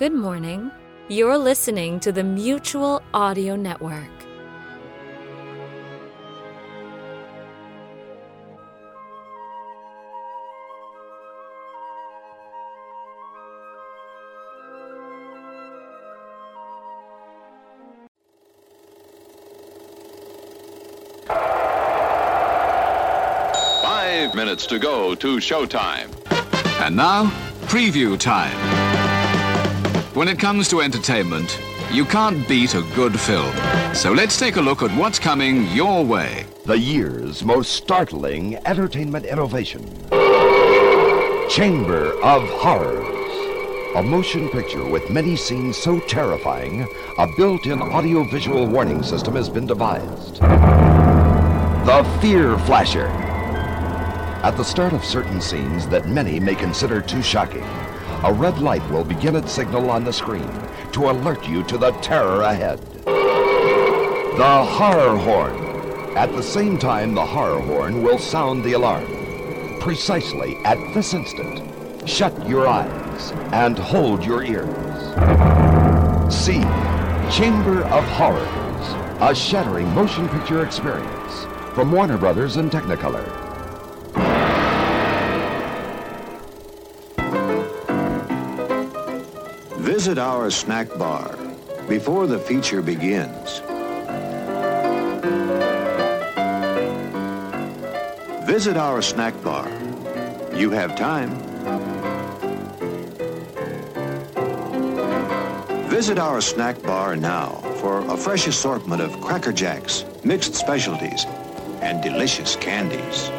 Good morning. You're listening to the Mutual Audio Network. Five minutes to go to showtime. And now, preview time. When it comes to entertainment, you can't beat a good film. So let's take a look at what's coming your way. The year's most startling entertainment innovation. Chamber of Horrors. A motion picture with many scenes so terrifying, a built-in audiovisual warning system has been devised. The Fear Flasher. At the start of certain scenes that many may consider too shocking, a red light will begin its signal on the screen to alert you to the terror ahead. The horror horn. At the same time, the horror horn will sound the alarm. Precisely at this instant, shut your eyes and hold your ears. See Chamber of Horrors, a shattering motion picture experience from Warner Brothers and Technicolor. Visit our snack bar before the feature begins. Visit our snack bar. You have time. Visit our snack bar now for a fresh assortment of Cracker Jacks, mixed specialties, and delicious candies.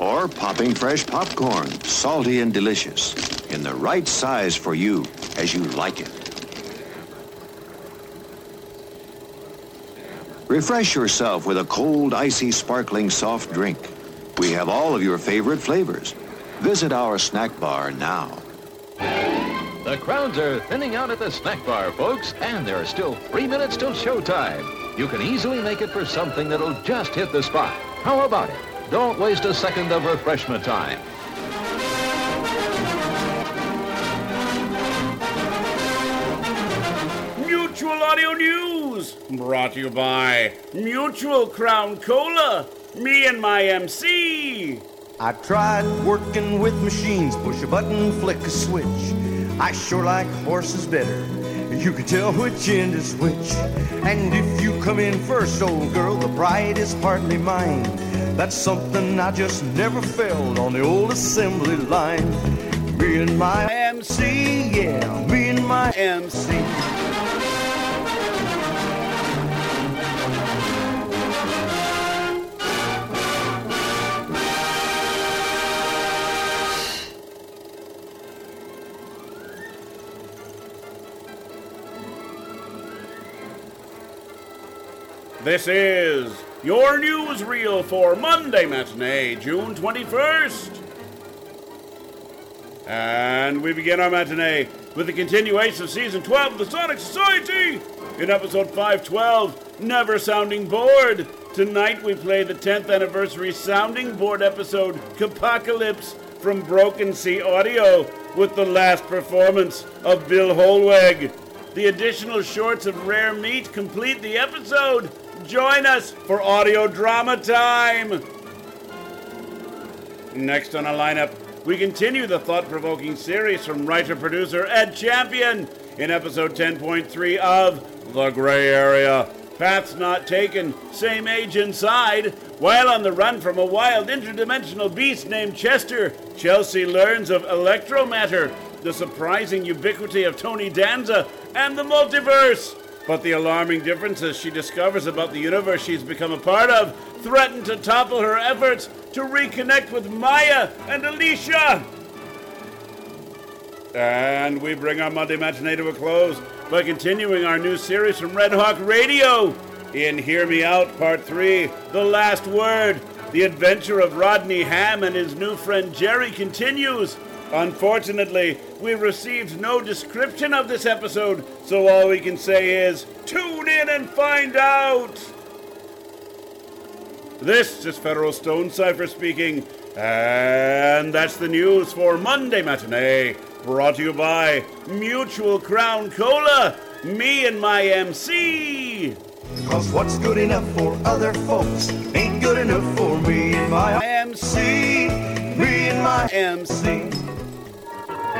Or popping fresh popcorn, salty and delicious, in the right size for you as you like it. Refresh yourself with a cold, icy, sparkling soft drink. We have all of your favorite flavors. Visit our snack bar now. The crowds are thinning out at the snack bar, folks, and there are still three minutes till showtime. You can easily make it for something that'll just hit the spot. How about it? Don't waste a second of refreshment time. Audio News, brought to you by Mutual Crown Cola, me and my MC. I tried working with machines, push a button, flick a switch. I sure like horses better. You can tell which end is which. And if you come in first, old girl, the bride is partly mine. That's something I just never felt on the old assembly line. Me and my MC, yeah, me and my MC. This is your newsreel for Monday matinee, June 21st. And we begin our matinee with the continuation of season 12 of the Sonic Society. In episode 512, Never Sounding Board. Tonight we play the 10th anniversary sounding board episode, Capocalypse from Broken Sea Audio, with the last performance of Bill Holweg. The additional shorts of Rare Meat complete the episode. Join us for audio drama time. Next on our lineup, we continue the thought provoking series from writer producer Ed Champion in episode 10.3 of The Gray Area. Paths not taken, same age inside. While on the run from a wild interdimensional beast named Chester, Chelsea learns of electromatter, the surprising ubiquity of Tony Danza, and the multiverse. But the alarming differences she discovers about the universe she's become a part of threaten to topple her efforts to reconnect with Maya and Alicia. And we bring our Monday matinee to a close by continuing our new series from Red Hawk Radio in Hear Me Out Part 3 The Last Word. The adventure of Rodney Ham and his new friend Jerry continues. Unfortunately, we received no description of this episode, so all we can say is tune in and find out. This is Federal Stone Cipher speaking, and that's the news for Monday matinee, Brought to you by Mutual Crown Cola, me and my MC. Cause what's good enough for other folks ain't good enough for me and my MC. me and my MC.